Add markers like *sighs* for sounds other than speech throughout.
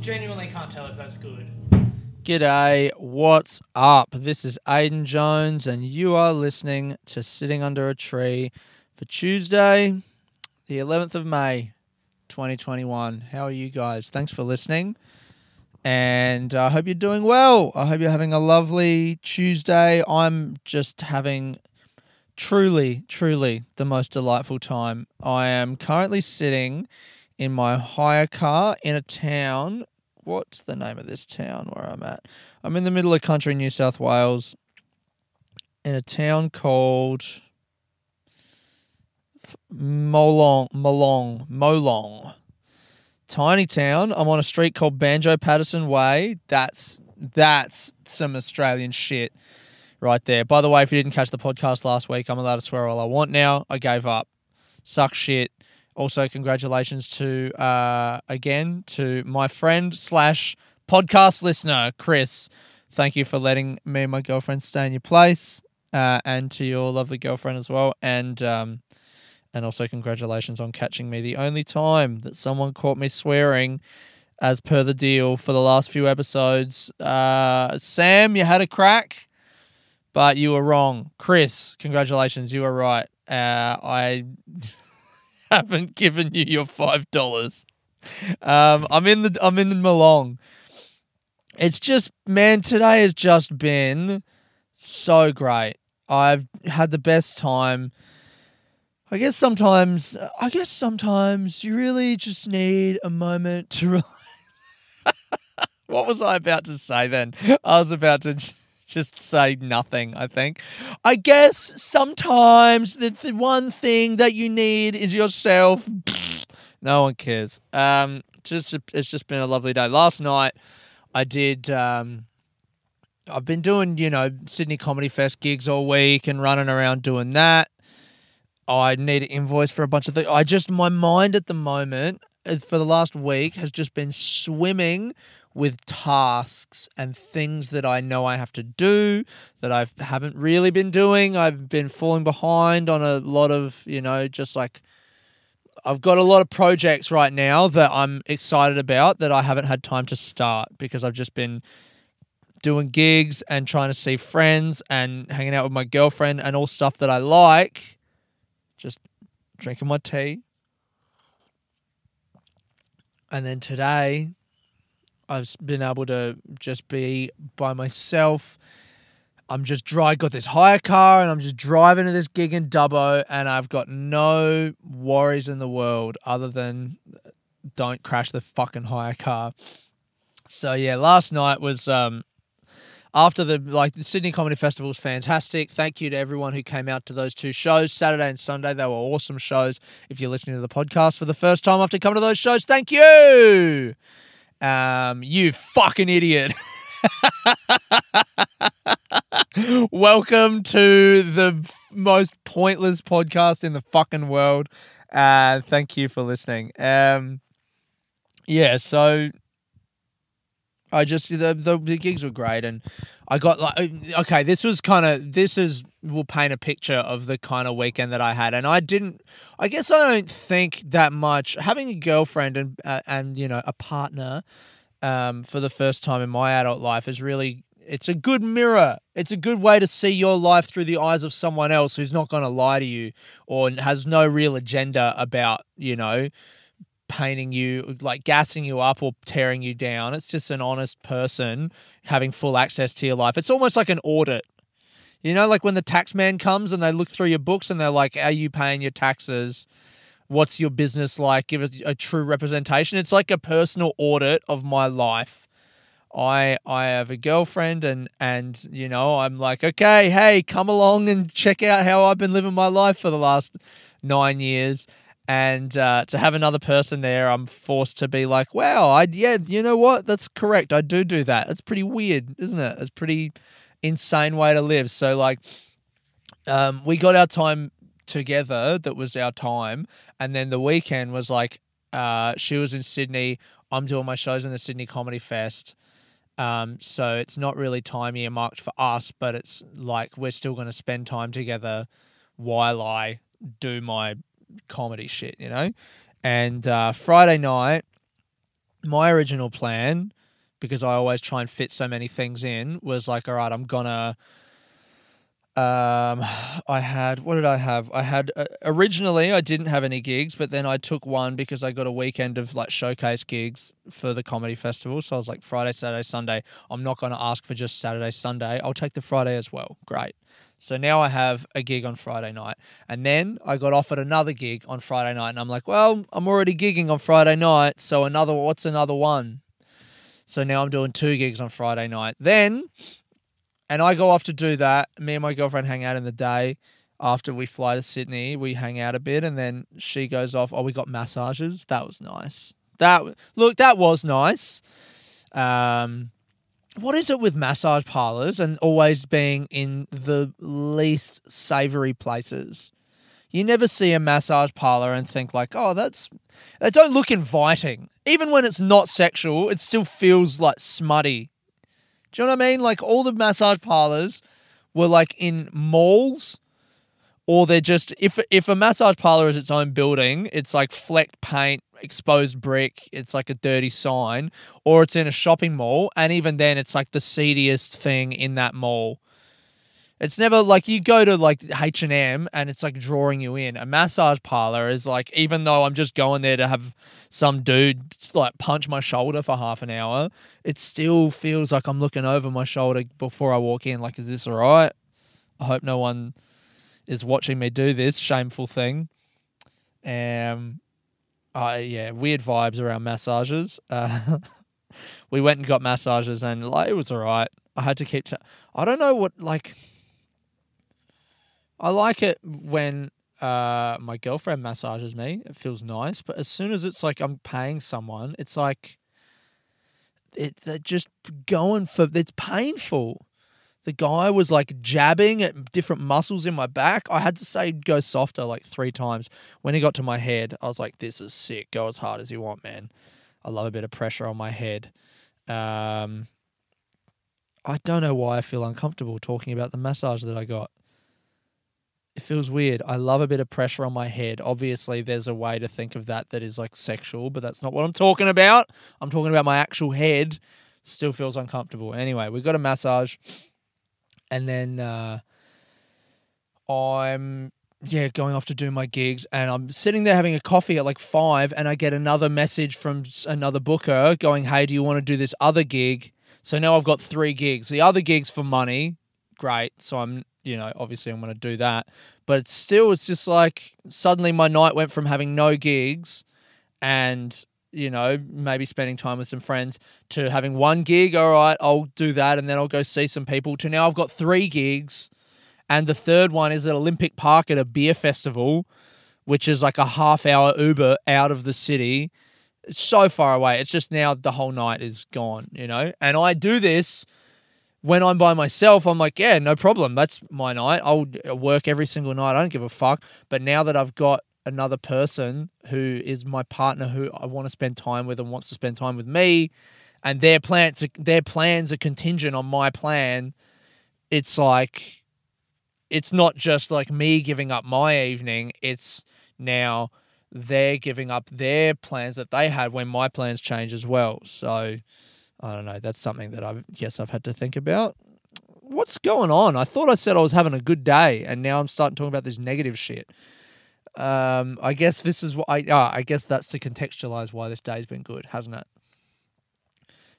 genuinely can't tell if that's good. G'day, what's up? This is Aiden Jones, and you are listening to Sitting Under a Tree for Tuesday, the 11th of May, 2021. How are you guys? Thanks for listening, and I hope you're doing well. I hope you're having a lovely Tuesday. I'm just having truly, truly the most delightful time. I am currently sitting in my hire car in a town what's the name of this town where I'm at? I'm in the middle of country, New South Wales, in a town called Molong, Molong, Molong. Tiny town. I'm on a street called Banjo Paterson Way. That's that's some Australian shit right there. By the way, if you didn't catch the podcast last week, I'm allowed to swear all I want now. I gave up. Suck shit. Also, congratulations to uh, again to my friend slash podcast listener Chris. Thank you for letting me and my girlfriend stay in your place, uh, and to your lovely girlfriend as well. And um, and also congratulations on catching me the only time that someone caught me swearing, as per the deal for the last few episodes. Uh, Sam, you had a crack, but you were wrong. Chris, congratulations, you were right. Uh, I. *laughs* *laughs* haven't given you your five dollars. Um, I'm in the I'm in Molong. It's just man, today has just been so great. I've had the best time. I guess sometimes I guess sometimes you really just need a moment to *laughs* relax. *laughs* what was I about to say then? I was about to just say nothing, I think. I guess sometimes the, the one thing that you need is yourself. *laughs* no one cares. Um, just it's just been a lovely day. Last night I did um I've been doing, you know, Sydney Comedy Fest gigs all week and running around doing that. I need an invoice for a bunch of things. I just my mind at the moment uh, for the last week has just been swimming with tasks and things that I know I have to do that I haven't really been doing. I've been falling behind on a lot of, you know, just like I've got a lot of projects right now that I'm excited about that I haven't had time to start because I've just been doing gigs and trying to see friends and hanging out with my girlfriend and all stuff that I like. Just drinking my tea. And then today, I've been able to just be by myself. I'm just dry. Got this hire car, and I'm just driving to this gig in Dubbo, and I've got no worries in the world other than don't crash the fucking hire car. So yeah, last night was um after the like the Sydney Comedy Festival was fantastic. Thank you to everyone who came out to those two shows, Saturday and Sunday. They were awesome shows. If you're listening to the podcast for the first time after coming to those shows, thank you. Um, you fucking idiot. Welcome to the most pointless podcast in the fucking world. Uh, thank you for listening. Um, yeah, so I just the, the the gigs were great, and I got like okay, this was kind of this is will paint a picture of the kind of weekend that I had, and I didn't. I guess I don't think that much having a girlfriend and uh, and you know a partner um, for the first time in my adult life is really it's a good mirror. It's a good way to see your life through the eyes of someone else who's not going to lie to you or has no real agenda about you know painting you, like gassing you up or tearing you down. It's just an honest person having full access to your life. It's almost like an audit. You know, like when the tax man comes and they look through your books and they're like, Are you paying your taxes? What's your business like? Give a true representation. It's like a personal audit of my life. I I have a girlfriend and and you know I'm like okay hey come along and check out how I've been living my life for the last nine years and uh, to have another person there, I'm forced to be like, wow, I yeah, you know what? That's correct. I do do that. It's pretty weird, isn't it? It's pretty insane way to live. So like, um, we got our time together. That was our time, and then the weekend was like, uh, she was in Sydney. I'm doing my shows in the Sydney Comedy Fest. Um, so it's not really time earmarked for us, but it's like we're still going to spend time together while I do my comedy shit, you know. And uh, Friday night, my original plan, because I always try and fit so many things in, was like, all right, I'm gonna. Um, I had what did I have? I had uh, originally I didn't have any gigs, but then I took one because I got a weekend of like showcase gigs for the comedy festival. So I was like Friday, Saturday, Sunday. I'm not going to ask for just Saturday, Sunday. I'll take the Friday as well. Great. So now I have a gig on Friday night. And then I got offered another gig on Friday night. And I'm like, well, I'm already gigging on Friday night. So another, what's another one? So now I'm doing two gigs on Friday night. Then, and I go off to do that. Me and my girlfriend hang out in the day. After we fly to Sydney, we hang out a bit. And then she goes off. Oh, we got massages. That was nice. That, look, that was nice. Um, what is it with massage parlors and always being in the least savory places? You never see a massage parlor and think like, "Oh, that's they don't look inviting." Even when it's not sexual, it still feels like smutty. Do you know what I mean? Like all the massage parlors were like in malls or they're just if if a massage parlor is its own building, it's like flecked paint, exposed brick, it's like a dirty sign, or it's in a shopping mall, and even then, it's like the seediest thing in that mall. It's never like you go to like H and M and it's like drawing you in. A massage parlor is like even though I'm just going there to have some dude like punch my shoulder for half an hour, it still feels like I'm looking over my shoulder before I walk in. Like, is this all right? I hope no one is watching me do this shameful thing. Um, I yeah, weird vibes around massages. *laughs* Uh, we went and got massages, and like it was all right. I had to keep. I don't know what like. I like it when uh, my girlfriend massages me. It feels nice, but as soon as it's like I'm paying someone, it's like it they're just going for. It's painful. The guy was like jabbing at different muscles in my back. I had to say go softer like three times. When he got to my head, I was like, "This is sick. Go as hard as you want, man." I love a bit of pressure on my head. Um, I don't know why I feel uncomfortable talking about the massage that I got. It feels weird. I love a bit of pressure on my head. Obviously, there's a way to think of that that is like sexual, but that's not what I'm talking about. I'm talking about my actual head. Still feels uncomfortable. Anyway, we got a massage and then uh, I'm yeah going off to do my gigs, and I'm sitting there having a coffee at like five, and I get another message from another booker going, "Hey, do you want to do this other gig?" So now I've got three gigs. The other gigs for money, great. So I'm you know obviously I'm going to do that, but it's still it's just like suddenly my night went from having no gigs and you know, maybe spending time with some friends to having one gig. All right, I'll do that and then I'll go see some people to now I've got three gigs. And the third one is at Olympic Park at a beer festival, which is like a half hour Uber out of the city. It's so far away. It's just now the whole night is gone, you know? And I do this when I'm by myself. I'm like, yeah, no problem. That's my night. I'll work every single night. I don't give a fuck. But now that I've got another person who is my partner who I want to spend time with and wants to spend time with me and their plans their plans are contingent on my plan it's like it's not just like me giving up my evening it's now they're giving up their plans that they had when my plans change as well. So I don't know that's something that I've yes I've had to think about. What's going on? I thought I said I was having a good day and now I'm starting talking about this negative shit um, I guess this is what I. Uh, I guess that's to contextualize why this day's been good, hasn't it?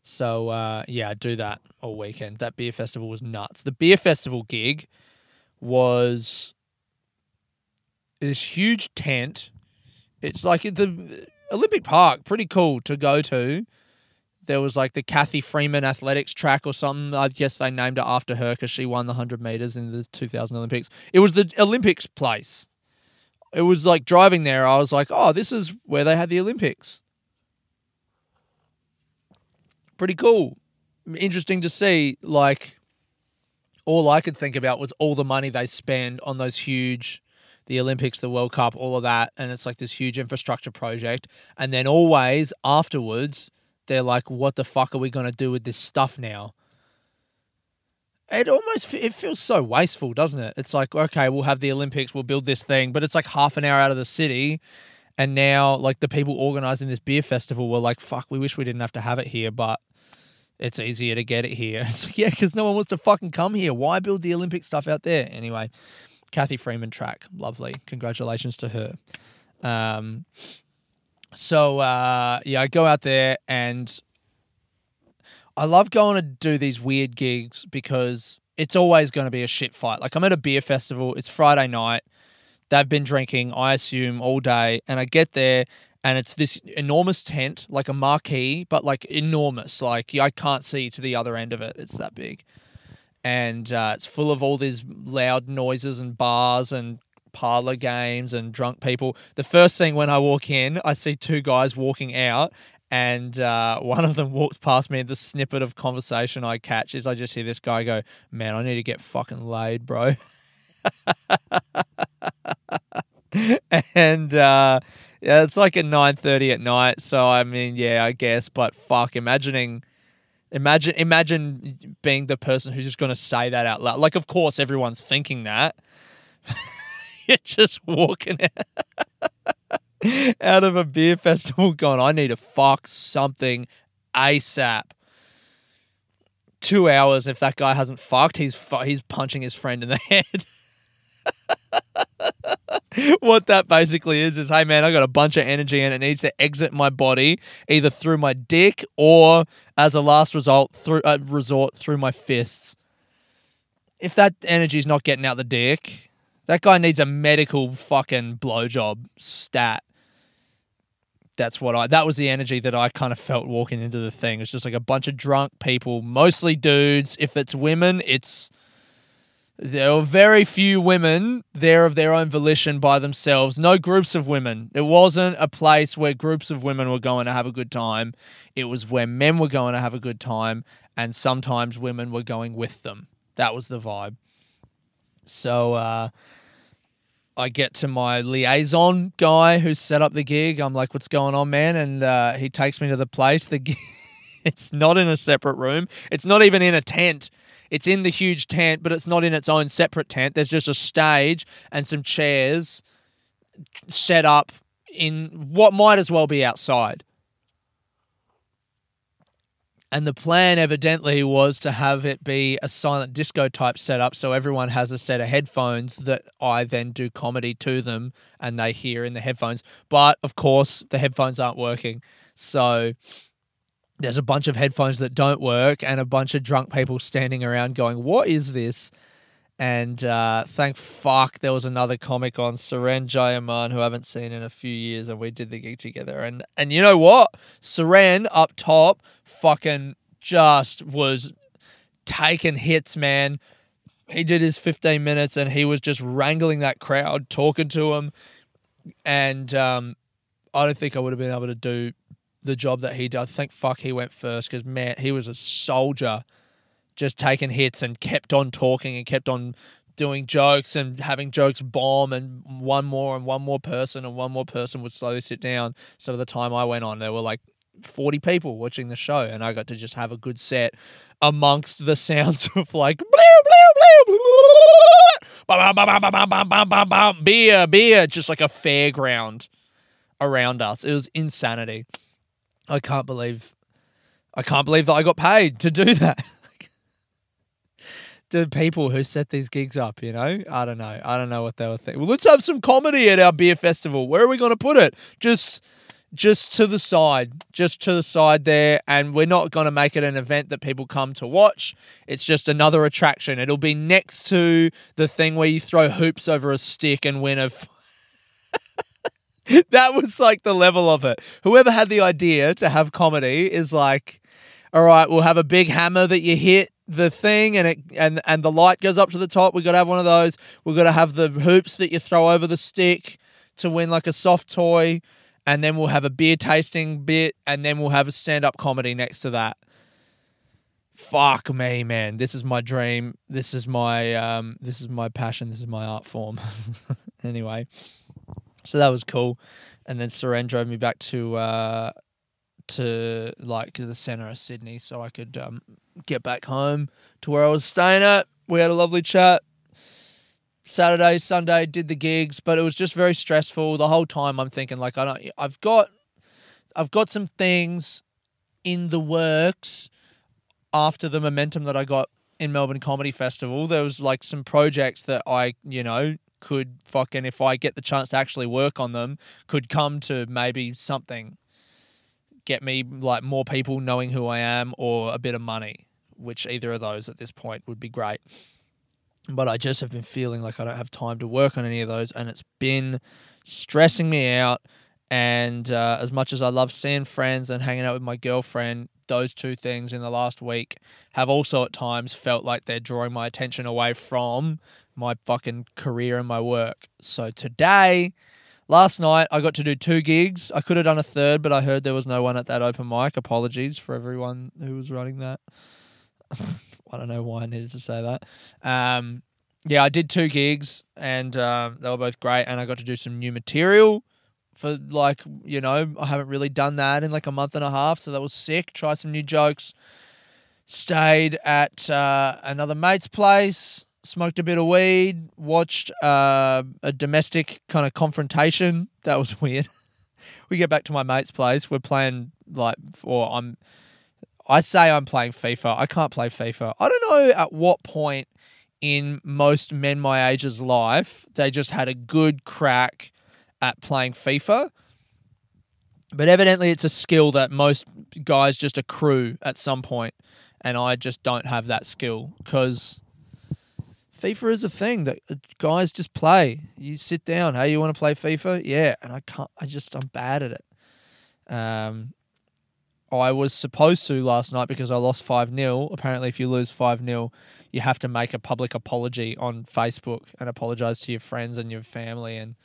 So uh, yeah, do that all weekend. That beer festival was nuts. The beer festival gig was this huge tent. It's like the Olympic Park, pretty cool to go to. There was like the Cathy Freeman athletics track or something. I guess they named it after her because she won the 100 meters in the 2000 Olympics. It was the Olympics place it was like driving there, I was like, oh, this is where they had the Olympics. Pretty cool. Interesting to see. Like, all I could think about was all the money they spend on those huge, the Olympics, the World Cup, all of that. And it's like this huge infrastructure project. And then always afterwards, they're like, what the fuck are we going to do with this stuff now? It almost it feels so wasteful, doesn't it? It's like okay, we'll have the Olympics, we'll build this thing, but it's like half an hour out of the city, and now like the people organizing this beer festival were like, "Fuck, we wish we didn't have to have it here, but it's easier to get it here." *laughs* It's like yeah, because no one wants to fucking come here. Why build the Olympic stuff out there anyway? Cathy Freeman track, lovely. Congratulations to her. Um, so uh, yeah, I go out there and I love going to do these weird gigs because it's always going to be a shit fight. Like I'm at a beer festival, it's Friday night. They've been drinking, I assume, all day, and I get there and it's this enormous tent, like a marquee, but like enormous. Like I can't see to the other end of it. It's that big, and uh, it's full of all these loud noises and bars and parlor games and drunk people. The first thing when I walk in, I see two guys walking out, and uh, *laughs* one of them walks past me. And the snippet of conversation I catch is I just hear this guy go, "Man, I need to get fucking laid, bro." *laughs* and uh, yeah, it's like at nine thirty at night. So I mean, yeah, I guess. But fuck, imagining, imagine, imagine being the person who's just going to say that out loud. Like, of course, everyone's thinking that. *laughs* You're just walking out, *laughs* out of a beer festival, *laughs* going, "I need to fuck something ASAP." Two hours. If that guy hasn't fucked, he's fu- he's punching his friend in the *laughs* head. what that basically is is hey man i got a bunch of energy and it needs to exit my body either through my dick or as a last result through uh, resort through my fists if that energy is not getting out the dick that guy needs a medical fucking blowjob stat that's what i that was the energy that i kind of felt walking into the thing it's just like a bunch of drunk people mostly dudes if it's women it's there were very few women there of their own volition by themselves. No groups of women. It wasn't a place where groups of women were going to have a good time. It was where men were going to have a good time, and sometimes women were going with them. That was the vibe. So uh, I get to my liaison guy who set up the gig. I'm like, "What's going on, man?" And uh, he takes me to the place. The gig, *laughs* it's not in a separate room. It's not even in a tent. It's in the huge tent, but it's not in its own separate tent. There's just a stage and some chairs set up in what might as well be outside. And the plan evidently was to have it be a silent disco type setup so everyone has a set of headphones that I then do comedy to them and they hear in the headphones. But of course, the headphones aren't working. So there's a bunch of headphones that don't work and a bunch of drunk people standing around going, What is this? And uh, thank fuck there was another comic on, Suren Jayemanne, who I haven't seen in a few years, and we did the gig together. And and you know what? Suren up top fucking just was taking hits, man. He did his 15 minutes and he was just wrangling that crowd, talking to them. And um, I don't think I would have been able to do the job that he did. I think fuck he went first because man, he was a soldier, just taking hits and kept on talking and kept on doing jokes and having jokes bomb and one more and one more person and one more person would slowly sit down. So by the time I went on, there were like 40 people watching the show and I got to just have a good set amongst the sounds of like beer, beer, just like a fairground around us. It was insanity. I can't believe I can't believe that I got paid to do that. The people who set these gigs up, you know? I don't know. I don't know what they were thinking. Well, let's have some comedy at our beer festival. Where are we going to put it? Just just to the side, just to the side there, and we're not going to make it an event that people come to watch. It's just another attraction. It'll be next to the thing where you throw hoops over a stick and win a f- *laughs* that was like the level of it. Whoever had the idea to have comedy is like, all right, we'll have a big hammer that you hit the thing and it and and the light goes up to the top. We've got to have one of those. We've got to have the hoops that you throw over the stick to win like a soft toy. And then we'll have a beer tasting bit, and then we'll have a stand up comedy next to that. Fuck me, man. This is my dream. This is my um this is my passion. This is my art form. *laughs* anyway. So that was cool. And then Suren drove me back to uh, to like the center of Sydney so I could um, get back home to where I was staying at. We had a lovely chat. Saturday, Sunday, did the gigs, but it was just very stressful the whole time. I'm thinking like I don't, I've got, I've got some things in the works after the momentum that I got in Melbourne Comedy Festival. There was like some projects that I, you know, could fucking if I get the chance to actually work on them, could come to maybe something get me like more people knowing who I am or a bit of money, which either of those at this point would be great. But I just have been feeling like I don't have time to work on any of those, and it's been stressing me out. And uh, as much as I love seeing friends and hanging out with my girlfriend, those two things in the last week have also at times felt like they're drawing my attention away from my fucking career and my work. So today, last night, I got to do two gigs. I could have done a third, but I heard there was no one at that open mic. Apologies for everyone who was running that. *laughs* I don't know why I needed to say that. Um, yeah, I did two gigs and um, they were both great. And I got to do some new material for like, you know, I haven't really done that in like a month and a half. So that was sick. Try some new jokes. Stayed at uh, another mate's place, smoked a bit of weed, watched uh, a domestic kind of confrontation. That was *laughs* weird. we get back to my mate's place. We're playing like, or I'm I say I'm playing FIFA. I can't play FIFA. I don't know at what point in most men my age's life they just had a good crack at playing FIFA. But evidently, it's a skill that most guys just accrue at some point, and I just don't have that skill because FIFA is a thing that uh, guys just play. You sit down, hey, you want to play FIFA? Yeah, and I can't. I just I'm bad at it. Um, I was supposed to last night because I lost 5 0. Apparently, if you lose 5 0, you have to make a public apology on Facebook and apologize to your friends and your family and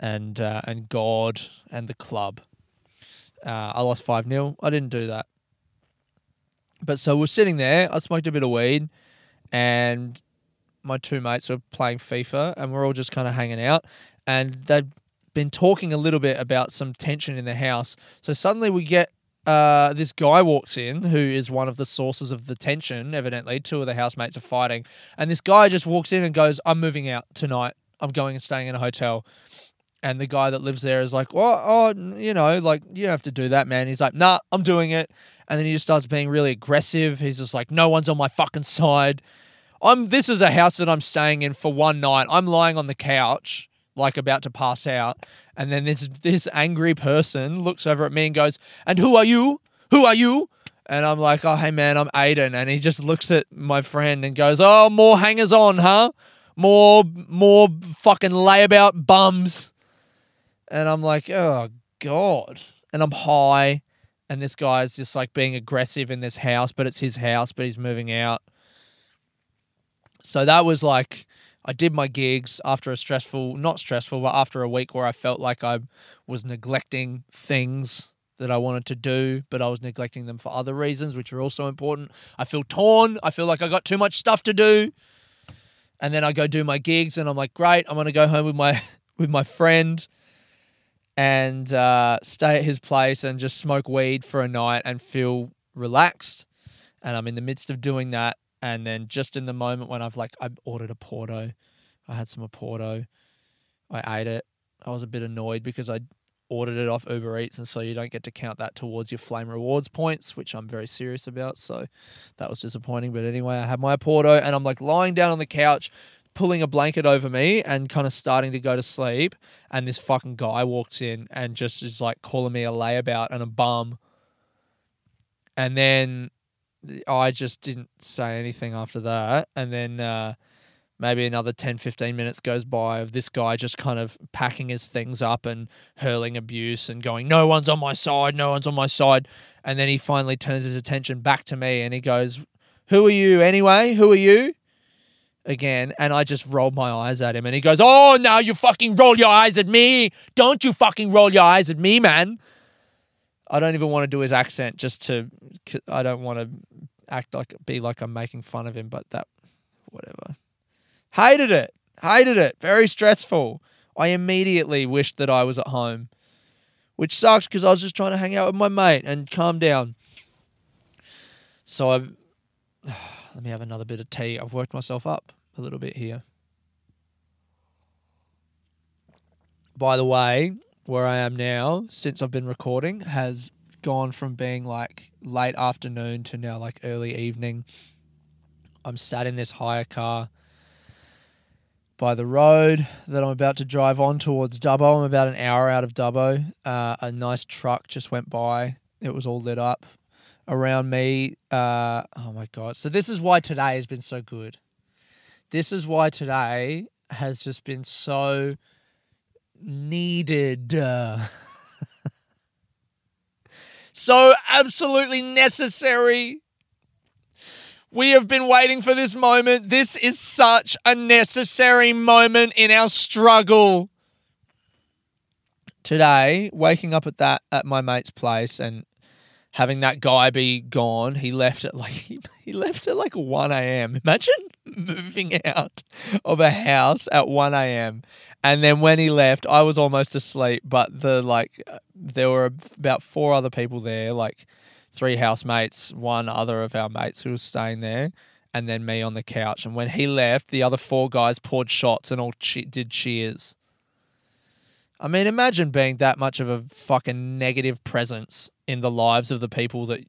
and uh, and God and the club. Uh, I lost 5 0. I didn't do that. But so we're sitting there. I smoked a bit of weed and my two mates were playing FIFA and we're all just kind of hanging out. And they'd been talking a little bit about some tension in the house. So suddenly we get uh, this guy walks in who is one of the sources of the tension, evidently. Two of the housemates are fighting. And this guy just walks in and goes, I'm moving out tonight. I'm going and staying in a hotel. And the guy that lives there is like, well, oh, you know, like, you don't have to do that, man. He's like, nah, I'm doing it. And then he just starts being really aggressive. He's just like, no one's on my fucking side. I'm, this is a house that I'm staying in for one night. I'm lying on the couch like about to pass out. And then this this angry person looks over at me and goes, "And who are you? Who are you?" And I'm like, "Oh, hey man, I'm Aiden." And he just looks at my friend and goes, "Oh, more hangers on, huh? More more fucking layabout bums." And I'm like, "Oh god." And I'm high and this guy's just like being aggressive in this house, but it's his house, but he's moving out. So that was like I did my gigs after a stressful, not stressful, but after a week where I felt like I was neglecting things that I wanted to do, but I was neglecting them for other reasons, which are also important. I feel torn. I feel like I got too much stuff to do. And then I go do my gigs and I'm like, great, I'm gonna go home with my *laughs* with my friend and uh, stay at his place and just smoke weed for a night and feel relaxed. And I'm in the midst of doing that and then just in the moment when I've like I ordered an Oporto, I had some Oporto, I ate it. I was a bit annoyed because I ordered it off Uber Eats, and so you don't get to count that towards your Flame Rewards points, which I'm very serious about. So that was disappointing. But anyway, I had my Oporto, and I'm like lying down on the couch, pulling a blanket over me, and kind of starting to go to sleep. And this fucking guy walks in and just is like calling me a layabout and a bum. And then I just didn't say anything after that. And then uh, maybe another 10, 15 minutes goes by of this guy just kind of packing his things up and hurling abuse and going, No one's on my side, no one's on my side. And then he finally turns his attention back to me and he goes, Who are you anyway? Who are you? Again, and I just rolled my eyes at him and he goes, Oh, now you fucking roll your eyes at me. Don't you fucking roll your eyes at me, man. I don't even want to do his accent just to. I don't want to act like be like I'm making fun of him, but that whatever. Hated it. Hated it. Very stressful. I immediately wished that I was at home which sucks because I was just trying to hang out with my mate and calm down. So I *sighs* let me have another bit of tea. I've worked myself up a little bit here. By the way, where I am now, since I've been recording, has gone from being like late afternoon to now like early evening. I'm sat in this hire car by the road that I'm about to drive on towards Dubbo. I'm about an hour out of Dubbo. Uh, a nice truck just went by. It was all lit up around me. Uh, oh my God. So, this is why today has been so good. This is why today has just been so needed. Uh, *laughs* so absolutely necessary. We have been waiting for this moment. This is such a necessary moment in our struggle. Today, waking up at that at my mate's place and having that guy be gone, he left at like *laughs* he, left at like 1 a.m. Imagine *laughs* moving out of a house at 1 a.m. And then when he left, I was almost asleep, but the like uh, there were about four other people there, like three housemates, one other of our mates who was staying there, and then me on the couch. And when he left, the other four guys poured shots and all che- did cheers. I mean, imagine being that much of a fucking negative presence in the lives of the people that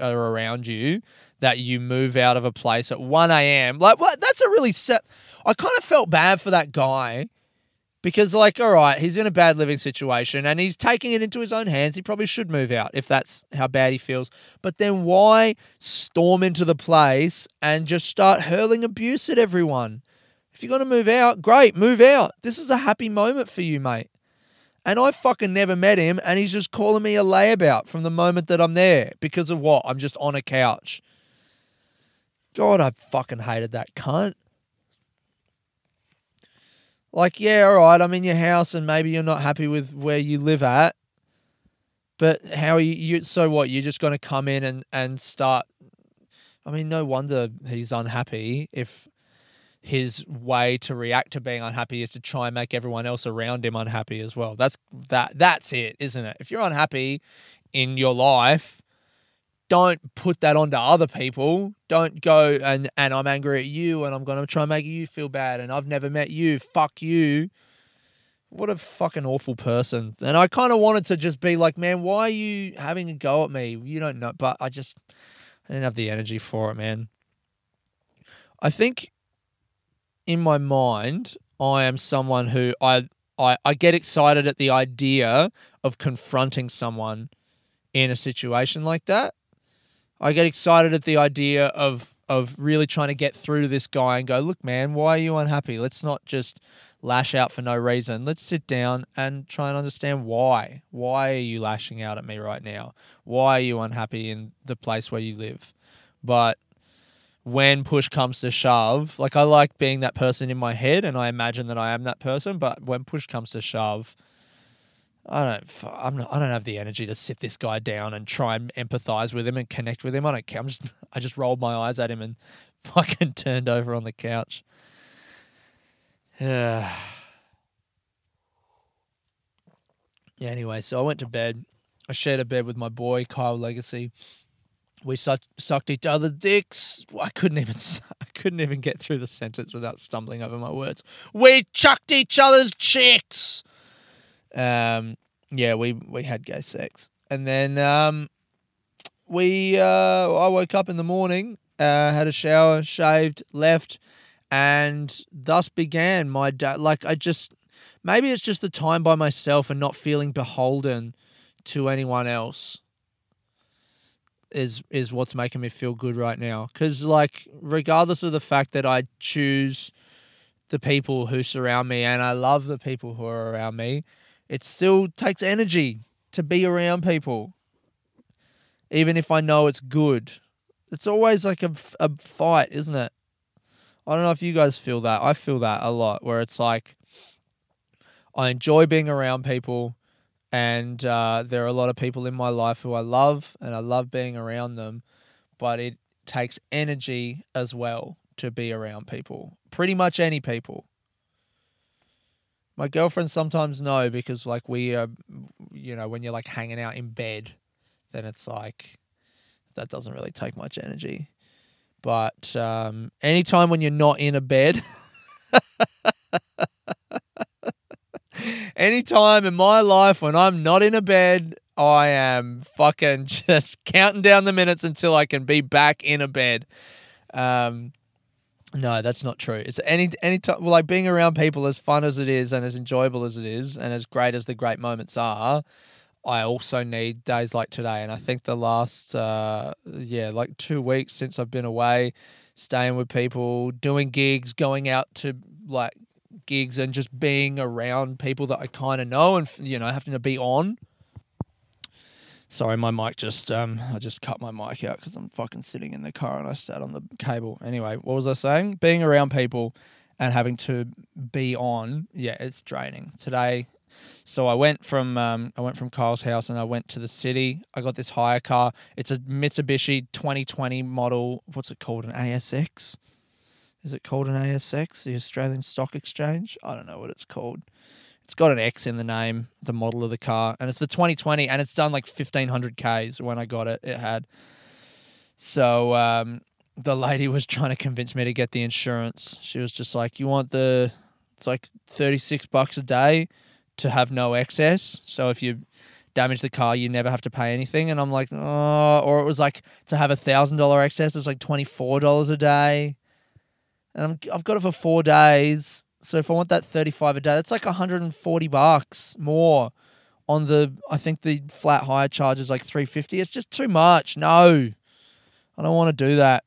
are around you that you move out of a place at 1 a.m. Like, what? That's a really set. I kind of felt bad for that guy because, like, all right, he's in a bad living situation and he's taking it into his own hands. He probably should move out if that's how bad he feels. But then why storm into the place and just start hurling abuse at everyone? If you're going to move out, great, move out. This is a happy moment for you, mate. And I fucking never met him, and he's just calling me a layabout from the moment that I'm there because of what? I'm just on a couch. God, I fucking hated that cunt. Like, yeah, all right, I'm in your house and maybe you're not happy with where you live at. But how are you, you so what? You're just going to come in and, and start. I mean, no wonder he's unhappy if his way to react to being unhappy is to try and make everyone else around him unhappy as well. That's that that's it, isn't it? If you're unhappy in your life, don't put that onto other people. Don't go and and I'm angry at you and I'm going to try and make you feel bad and I've never met you. Fuck you. What a fucking awful person. And I kind of wanted to just be like, man, why are you having a go at me? You don't know, but I just I didn't have the energy for it, man. I think in my mind, I am someone who I I, I get excited at the idea of confronting someone in a situation like that. I get excited at the idea of of really trying to get through to this guy and go, look, man, why are you unhappy? Let's not just lash out for no reason. Let's sit down and try and understand why. Why are you lashing out at me right now? Why are you unhappy in the place where you live? But when push comes to shove, like I like being that person in my head and I imagine that I am that person, but when push comes to shove, I don't. I'm not. I don't have the energy to sit this guy down and try and empathize with him and connect with him. I don't care. I'm just. *laughs* I just rolled my eyes at him and *laughs* fucking turned over on the couch. Yeah. *sighs* yeah. Anyway, so I went to bed. I shared a bed with my boy Kyle Legacy. We sucked, sucked each other dicks. I couldn't even. *laughs* I couldn't even get through the sentence without stumbling over my words. We chucked each other's chicks. Um, yeah, we we had gay sex, and then um, we uh, I woke up in the morning, uh, had a shower, shaved, left, and thus began my day. Like I just maybe it's just the time by myself and not feeling beholden to anyone else is is what's making me feel good right now because like regardless of the fact that i choose the people who surround me and i love the people who are around me it still takes energy to be around people, even if I know it's good. It's always like a, a fight, isn't it? I don't know if you guys feel that. I feel that a lot, where it's like I enjoy being around people, and uh, there are a lot of people in my life who I love, and I love being around them, but it takes energy as well to be around people. Pretty much any people. My girlfriend sometimes no because like we are, you know, when you're like hanging out in bed, then it's like that doesn't really take much energy. But um, anytime when you're not in a bed, *laughs* anytime in my life when I'm not in a bed, I am fucking *laughs* just counting down the minutes until I can be back in a bed. Um, no, that's not true. It's any any time well, like being around people as fun as it is and as enjoyable as it is and as great as the great moments are. I also need days like today, and I think the last uh, yeah like two weeks since I've been away, staying with people, doing gigs, going out to like gigs, and just being around people that I kind of know and you know having to be on. Sorry, my mic just um I just cut my mic out because I'm fucking sitting in the car and I sat on the cable. Anyway, what was I saying? Being around people and having to be on, yeah, it's draining. Today so I went from um, I went from Kyle's house and I went to the city. I got this hire car. It's a Mitsubishi 2020 model. What's it called? An ASX? Is it called an ASX? The Australian Stock Exchange? I don't know what it's called. It's got an X in the name, the model of the car, and it's the 2020, and it's done like 1500 k's when I got it. It had. So um, the lady was trying to convince me to get the insurance. She was just like, "You want the? It's like 36 bucks a day." to have no excess. So if you damage the car, you never have to pay anything. And I'm like, oh, or it was like to have a thousand dollar excess, it's like twenty four dollars a day, and I'm, I've got it for four days. So if I want that thirty five a day, that's like hundred and forty bucks more on the. I think the flat hire charge is like three fifty. It's just too much. No, I don't want to do that.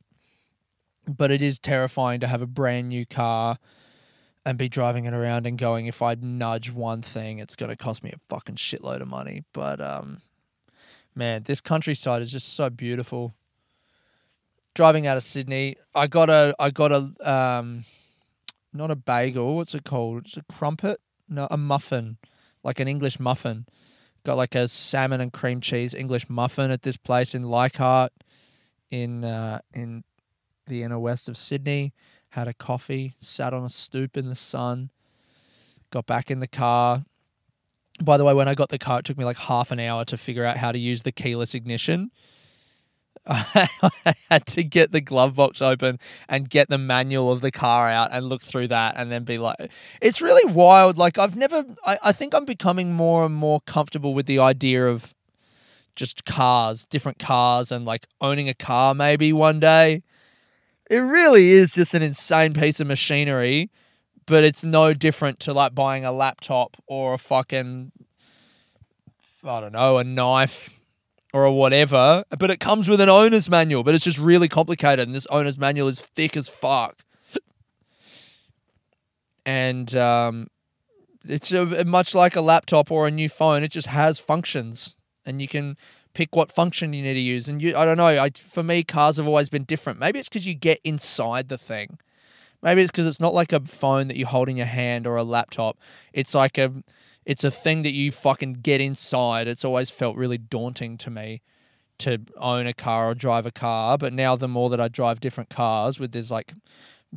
But it is terrifying to have a brand new car and be driving it around and going, if I nudge one thing, it's going to cost me a fucking shitload of money. But, um, man, this countryside is just so beautiful. Driving out of Sydney, I got a, I got a, um, not a bagel. What's it called? It's a crumpet. No, a muffin, like an English muffin. Got like a salmon and cream cheese English muffin at this place in Leichhardt, in uh, in the inner west of Sydney had a coffee, sat on a stoop in the sun, got back in the car. By the way, when I got the car, it took me like half an hour to figure out how to use the keyless ignition. *laughs* I had to get the glove box open and get the manual of the car out and look through that and then be like, it's really wild. Like, I've never, I, I think I'm becoming more and more comfortable with the idea of just cars, different cars, and like owning a car maybe one day it really is just an insane piece of machinery, but it's no different to like buying a laptop or a fucking I don't know, a knife or whatever. But it comes with an owner's manual, but it's just really complicated, and this owner's manual is thick as fuck. and um, it's a, much like a laptop or a new phone. It just has functions, and you can pick what function you need to use. And you, I don't know. I, for me, cars have always been different. Maybe it's because you get inside the thing. Maybe it's because it's not like a phone that you hold in your hand or a laptop. It's like a, it's a thing that you fucking get inside. It's always felt really daunting to me to own a car or drive a car. But now the more that I drive different cars, with this like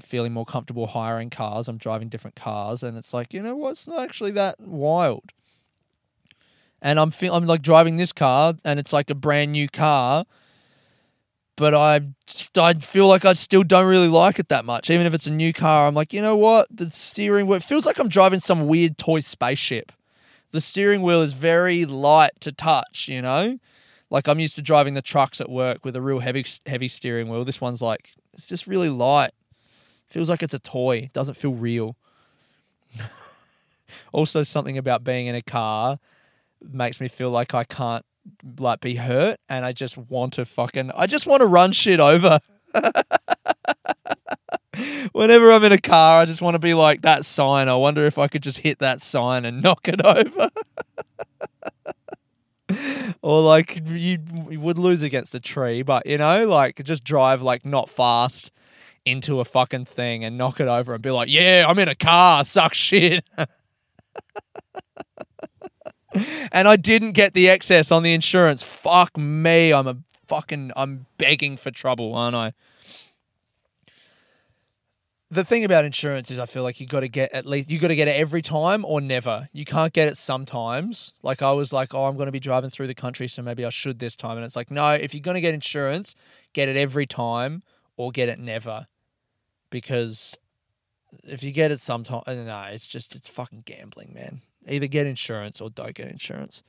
feeling more comfortable hiring cars, I'm driving different cars, and it's like you know what? It's not actually that wild and I'm feel, I'm like driving this car and it's like a brand new car, but I just, I feel like I still don't really like it that much. Even if it's a new car, I'm like, you know what? The steering wheel feels like I'm driving some weird toy spaceship. The steering wheel is very light to touch, you know? Like I'm used to driving the trucks at work with a real heavy heavy steering wheel. This one's like it's just really light. Feels like it's a toy. Doesn't feel real. *laughs* also something about being in a car makes me feel like I can't like be hurt and I just want to fucking I just want to run shit over. *laughs* *laughs* Whenever I'm in a car, I just want to be like that sign. I wonder if I could just hit that sign and *laughs* knock it over. *laughs* or like you, you would lose against a tree, but you know, like just drive like not fast into a fucking thing and knock it over and be like, "Yeah, I'm in a car, suck shit." and I didn't get the excess on the insurance. Fuck me. I'm a fucking I'm begging for trouble, aren't I? The thing about insurance is I feel like you got to get at least you got to get it every time or never. You can't get it sometimes. Like I was like, oh, I'm going to be driving through the country, so maybe I should this time. And it's like, no, if you're going to get insurance, get it every time or get it never, because if you get it sometime, no, it's just it's fucking gambling, man. Either get insurance or don't get insurance.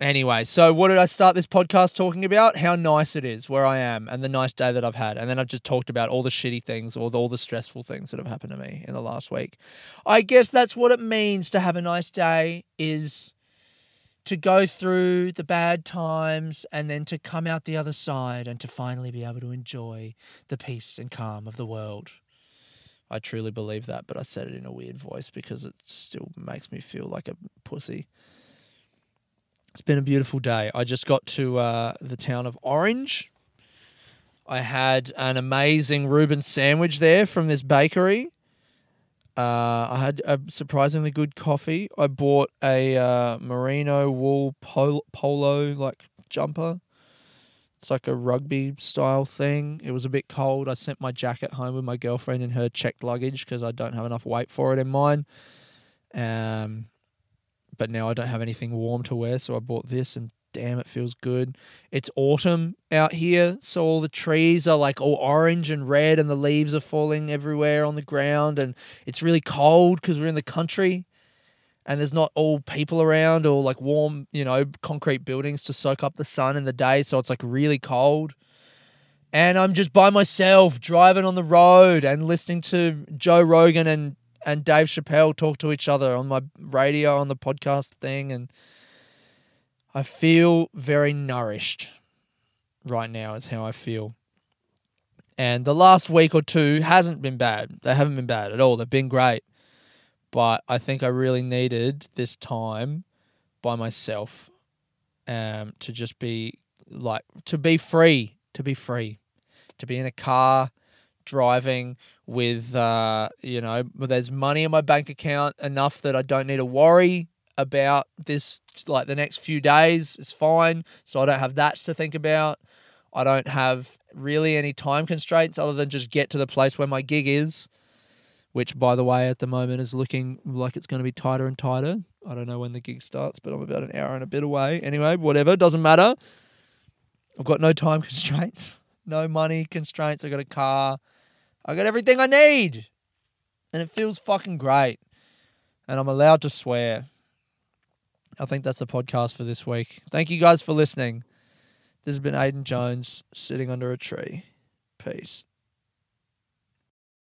Anyway, so what did I start this podcast talking about? How nice it is where I am and the nice day that I've had. And then I've just talked about all the shitty things or all the stressful things that have happened to me in the last week. I guess that's what it means to have a nice day is to go through the bad times and then to come out the other side and to finally be able to enjoy the peace and calm of the world. I truly believe that, but I said it in a weird voice because it still makes me feel like a pussy. It's been a beautiful day. I just got to uh, the town of Orange. I had an amazing Reuben sandwich there from this bakery. Uh, I had a surprisingly good coffee. I bought a uh, merino wool polo, polo like jumper. It's like a rugby style thing. It was a bit cold. I sent my jacket home with my girlfriend in her checked luggage because I don't have enough weight for it in mine. Um, but now I don't have anything warm to wear, so I bought this and damn, it feels good. It's autumn out here, so all the trees are like all orange and red, and the leaves are falling everywhere on the ground, and it's really cold because we're in the country, and there's not all people around or like warm, you know, concrete buildings to soak up the sun in the day, so it's like really cold. And I'm just by myself driving on the road and listening to Joe Rogan and and Dave Chappelle talk to each other on my radio on the podcast thing and I feel very nourished right now is how I feel. And the last week or two hasn't been bad. They haven't been bad at all. They've been great. But I think I really needed this time by myself um, to just be like, to be free, to be free, to be in a car driving with uh, you know there's money in my bank account enough that I don't need to worry about this like the next few days. It's fine. So I don't have that to think about. I don't have really any time constraints other than just get to the place where my gig is which by the way at the moment is looking like it's going to be tighter and tighter. I don't know when the gig starts but I'm about an hour and a bit away. Anyway whatever doesn't matter. I've got no time *laughs* constraints no money constraints. I've got a car I got everything I need. And it feels fucking great. And I'm allowed to swear. I think that's the podcast for this week. Thank you guys for listening. This has been Aiden Jones sitting under a tree. Peace.